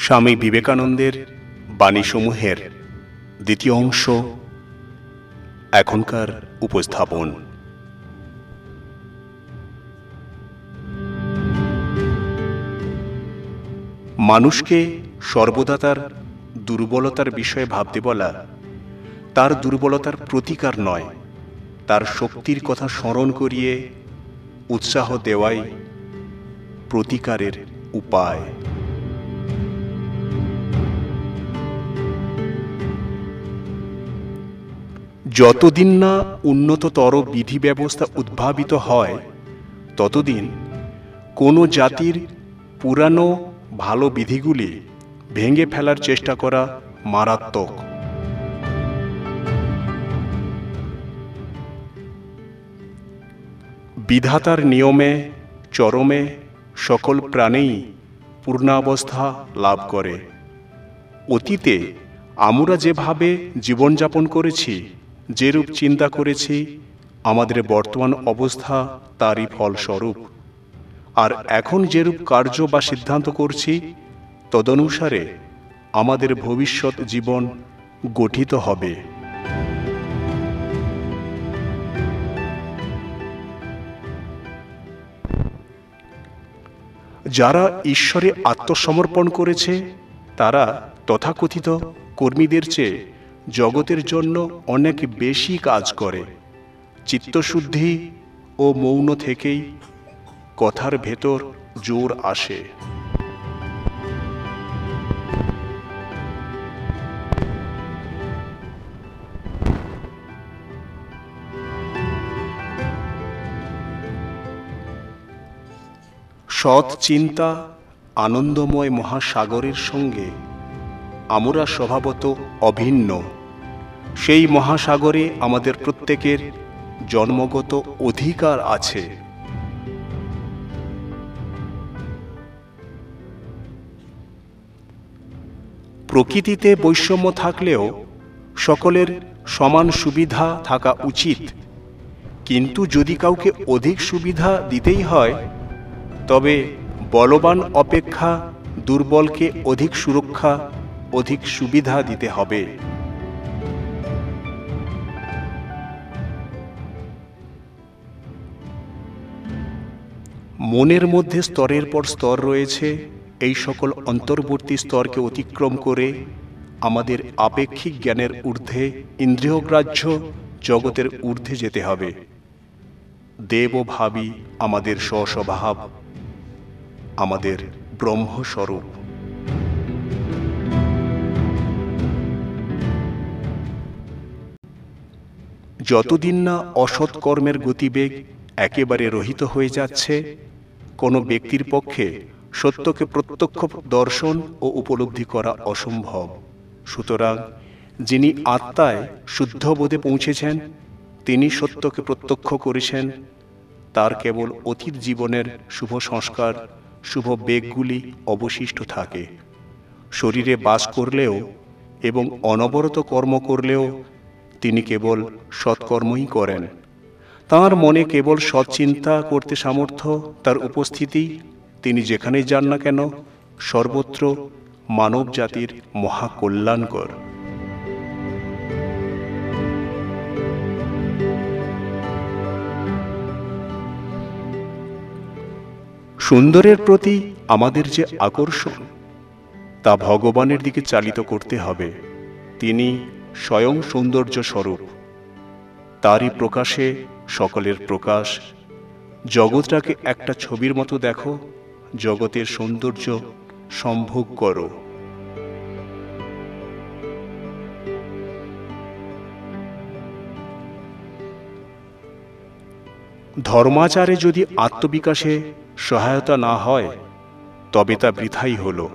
স্বামী বিবেকানন্দের বাণীসমূহের দ্বিতীয় অংশ এখনকার উপস্থাপন। মানুষকে সর্বদা তার দুর্বলতার বিষয়ে ভাবতে বলা তার দুর্বলতার প্রতিকার নয়, তার শক্তির কথা স্মরণ করিয়ে উৎসাহ দেওয়াই প্রতিকারের উপায়। যতদিন না উন্নততর বিধি ব্যবস্থা উদ্ভাবিত হয়, ততদিন কোনো জাতির পুরানো ভালো বিধিগুলি ভেঙে ফেলার চেষ্টা করা মারাত্মক। বিধাতার নিয়মে, চরমে সকল প্রাণেই পূর্ণাবস্থা লাভ করে। অতীতে আমরা যেভাবে জীবনযাপন করেছি যেরূপ চিন্তা করেছি, আমাদের বর্তমান অবস্থা তারই ফলস্বরূপ। আর এখন যেরূপ কার্য বা সিদ্ধান্ত করছি, তদনুসারে আমাদের ভবিষ্যৎ জীবন গঠিত হবে। যারা ঈশ্বরে আত্মসমর্পণ করেছে, তারা তথাকথিত কর্মীদের চেয়ে জগতের জন্য অনেক বেশি কাজ করে। চিত্তশুদ্ধি ও মৌন থেকেই কথার ভেতর জোর আসে। সৎ চিন্তা আনন্দময় মহাসাগরের সঙ্গে আমরা স্বভাবত অভিন্ন। সেই মহাসাগরে আমাদের প্রত্যেকের জন্মগত অধিকার আছে। প্রকৃতিতে বৈষম্য থাকলেও সকলের সমান সুবিধা থাকা উচিত। কিন্তু যদি কাউকে অধিক সুবিধা দিতেই হয়, তবে বলবান অপেক্ষা দুর্বলকে অধিক সুরক্ষা অধিক সুবিধা দিতে হবে। মনের মধ্যে স্তরের পর স্তর রয়েছে। এই সকল অন্তর্বর্তী স্তরকে অতিক্রম করে আমাদের আপেক্ষিক জ্ঞানের ঊর্ধ্বে ইন্দ্রিয়গ্রাহ্য জগতের ঊর্ধ্বে যেতে হবে। দেব ভাবি আমাদের স্বস্বভাব আমাদের ব্রহ্মস্বরূপ। যতদিন না অসৎ কর্মের গতিবেগ একেবারে রহিত হয়ে যাচ্ছে, কোনো ব্যক্তির পক্ষে সত্যকে প্রত্যক্ষ দর্শন ও উপলব্ধি করা অসম্ভব। সুতরাং যিনি আত্মায় শুদ্ধ বোধে পৌঁছেছেন, তিনি সত্যকে প্রত্যক্ষ করেছেন। তার কেবল অতীত জীবনের শুভ সংস্কার, শুভ বেগগুলি অবশিষ্ট থাকে। শরীরে বাস করলেও এবং অনবরত কর্ম করলেও তিনি কেবল সৎকর্মই করেন। তার মনে কেবল সৎ চিন্তা করতে সামর্থ্য, তার উপস্থিতি, তিনি যেখানেই যান না কেন, সর্বত্র মানব জাতির মহাকল্যাণকর। সুন্দরের প্রতি আমাদের যে আকর্ষণ, তা ভগবানের দিকে চালিত করতে হবে। তিনি স্বয়ং সৌন্দর্য স্বরূপ। তারই প্রকাশে সকলের প্রকাশ। জগৎটাকে একটা ছবির মতো দেখো, জগতের সৌন্দর্য সম্ভোগ করো। ধর্মাচারে যদি আত্মবিকাশে সহায়তা না হয়, তবে তা বৃথাই হল।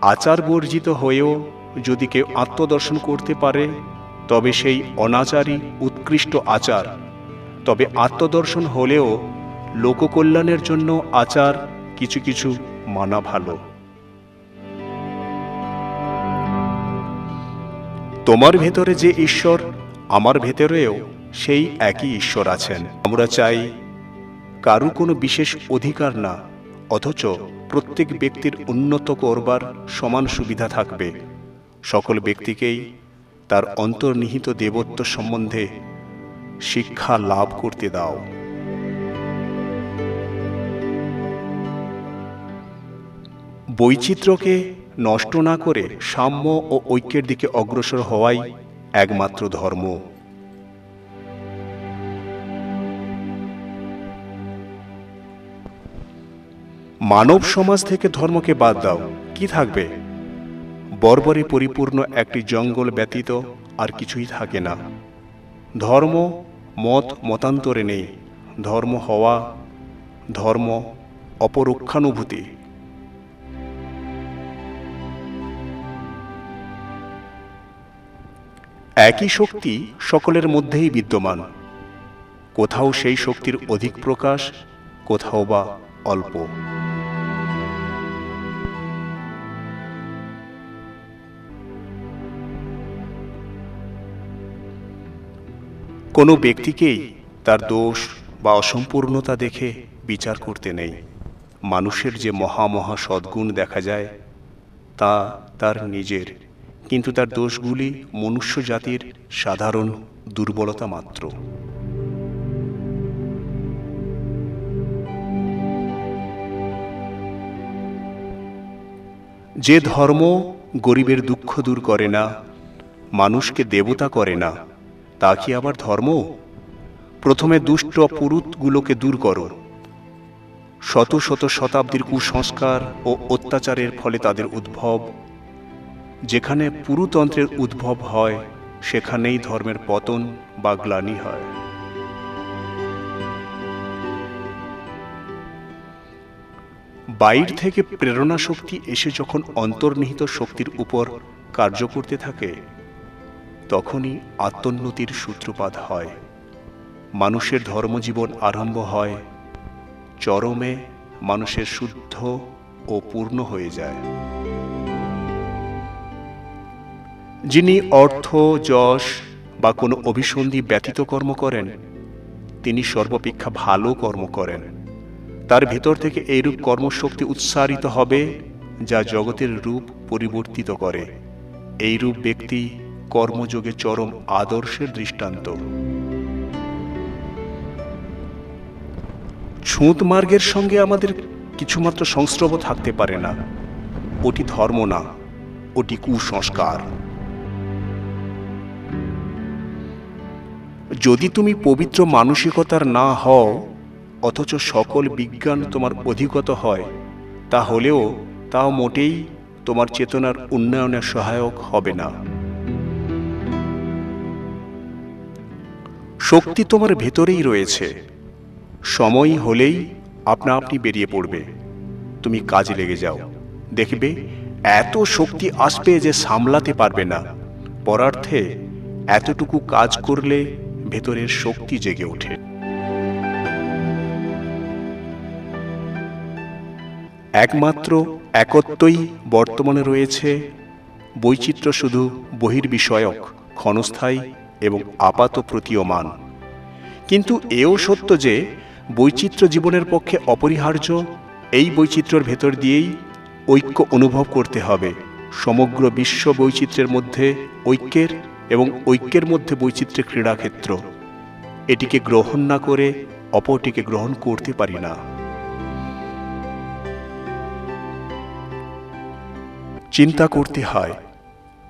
আচার বর্জিত হয়েও যদি কেউ আত্মদর্শন করতে পারে, তবে সেই অনাচারই উৎকৃষ্ট আচার। তবে আত্মদর্শন হলেও লোককল্যাণের জন্য আচার কিছু কিছু মানা ভালো। তোমার ভেতরে যে ঈশ্বর, আমার ভেতরেও সেই একই ঈশ্বর আছেন। আমরা চাই কারু কোনো বিশেষ অধিকার না, অথচ প্রত্যেক ব্যক্তির উন্নত করবার সমান সুবিধা থাকবে। সকল ব্যক্তিকেই তার অন্তর্নিহিত দেবত্ব সম্বন্ধে শিক্ষা লাভ করতে দাও। বৈচিত্র্যকে নষ্ট না করে সাম্য ও ঐক্যের দিকে অগ্রসর হওয়াই একমাত্র ধর্ম। মানব সমাজ থেকে ধর্মকে বাদ দাও। কি থাকবে? বর্বরে পরিপূর্ণ একটি জঙ্গল ব্যতীত আর কিছুই থাকে না। ধর্ম, মত মতান্তরে নেই। ধর্ম হওয়া, ধর্ম অপরক্ষানুভূতি। একই শক্তি সকলের মধ্যেই বিদ্যমান। কোথাও সেই শক্তির অধিক প্রকাশ, কোথাও বা অল্প। কোনো ব্যক্তিকেই তার দোষ বা অসম্পূর্ণতা দেখে বিচার করতে নেই। মানুষের যে মহা মহা সদ্গুণ দেখা যায়, তা তার নিজের, কিন্তু তার দোষগুলি মনুষ্য জাতির সাধারণ দুর্বলতা মাত্র। যে ধর্ম গরিবের দুঃখ দূর করে না, মানুষকে দেবতা করে না তা কি আবার ধর্ম? প্রথমে দুষ্ট পুরুতগুলোকে দূর করো। শত শত শতাব্দীর কুসংস্কার ও অত্যাচারের ফলে তাদের উদ্ভব। যেখানে পুরুতন্ত্রের উদ্ভব হয়, সেখানেই ধর্মের পতন বা গ্লানি হয়। বাইর থেকে প্রেরণা শক্তি এসে যখন অন্তর্নিহিত শক্তির উপর কার্য করতে থাকে তখনই আত্মোন্নতির সূত্রপাত হয়। মানুষের ধর্মজীবন আরম্ভ হয়, চরমে মানুষের শুদ্ধ ও পূর্ণ হয়ে যায়। যিনি অর্থ, যশ বা কোনো অভিসন্ধি ব্যতীত কর্ম করেন, তিনি সর্বাপেক্ষা ভালো কর্ম করেন। তার ভেতর থেকে এইরূপ কর্মশক্তি উৎসারিত হবে, যা জগতের রূপ পরিবর্তিত করে। এইরূপ ব্যক্তি কর্মযোগে চরম আদর্শের দৃষ্টান্ত। ছুঁত মার্গের সঙ্গে আমাদের কিছুমাত্র সংস্রব থাকতে পারে না। ওটি ধর্ম না, ওটি কুসংস্কার। যদি তুমি পবিত্র মানসিকতার না হও, অথচ সকল বিজ্ঞান তোমার অধিগত হয়, তাহলেও তাও মোটেই তোমার চেতনার উন্নয়নে সহায়ক হবে না। শক্তি তোমার ভেতরেই রয়েছে। সময় হলেই আপনা আপনি বেরিয়ে পড়বে। তুমি কাজে লেগে যাও। দেখবে, এত শক্তি আসবে যে সামলাতে পারবে না। পরার্থে এতটুকু কাজ করলে ভেতরের শক্তি জেগে ওঠে। একমাত্র একত্বই বর্তমানে রয়েছে। বৈচিত্র্য শুধু বহির্বিষয়ক, ক্ষণস্থায়ী এবং আপাত প্রতীয়মান। কিন্তু এও সত্য যে, বৈচিত্র্য জীবনের পক্ষে অপরিহার্য, এই বৈচিত্র্যের ভেতর দিয়েই ঐক্য অনুভব করতে হবে। সমগ্র বিশ্ব বৈচিত্র্যের মধ্যে ঐক্যের এবং ঐক্যের মধ্যে বৈচিত্র্যের ক্রীড়াক্ষেত্র। এটিকে গ্রহণ না করে অপরটিকে গ্রহণ করতে পারি না। চিন্তা করতে হয়,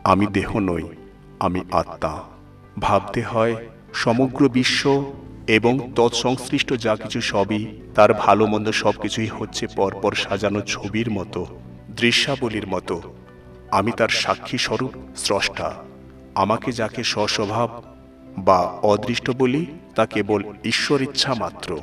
আমি দেহ নই, আমি আত্মা। ভাবতে হয়, সমগ্র বিশ্ব এবং তৎসংশ্লিষ্ট যা কিছু সবই তার ভালো মন্দ সব কিছুই হচ্ছে পরপর সাজানো ছবির মতো, দৃশ্যাবলীর মতো। আমি তার সাক্ষী স্বরূপ, স্রষ্টা। আমাকে যাকে স্বস্বভাব বা অদৃষ্ট বলি, তা কেবল ঈশ্বর ইচ্ছা মাত্র।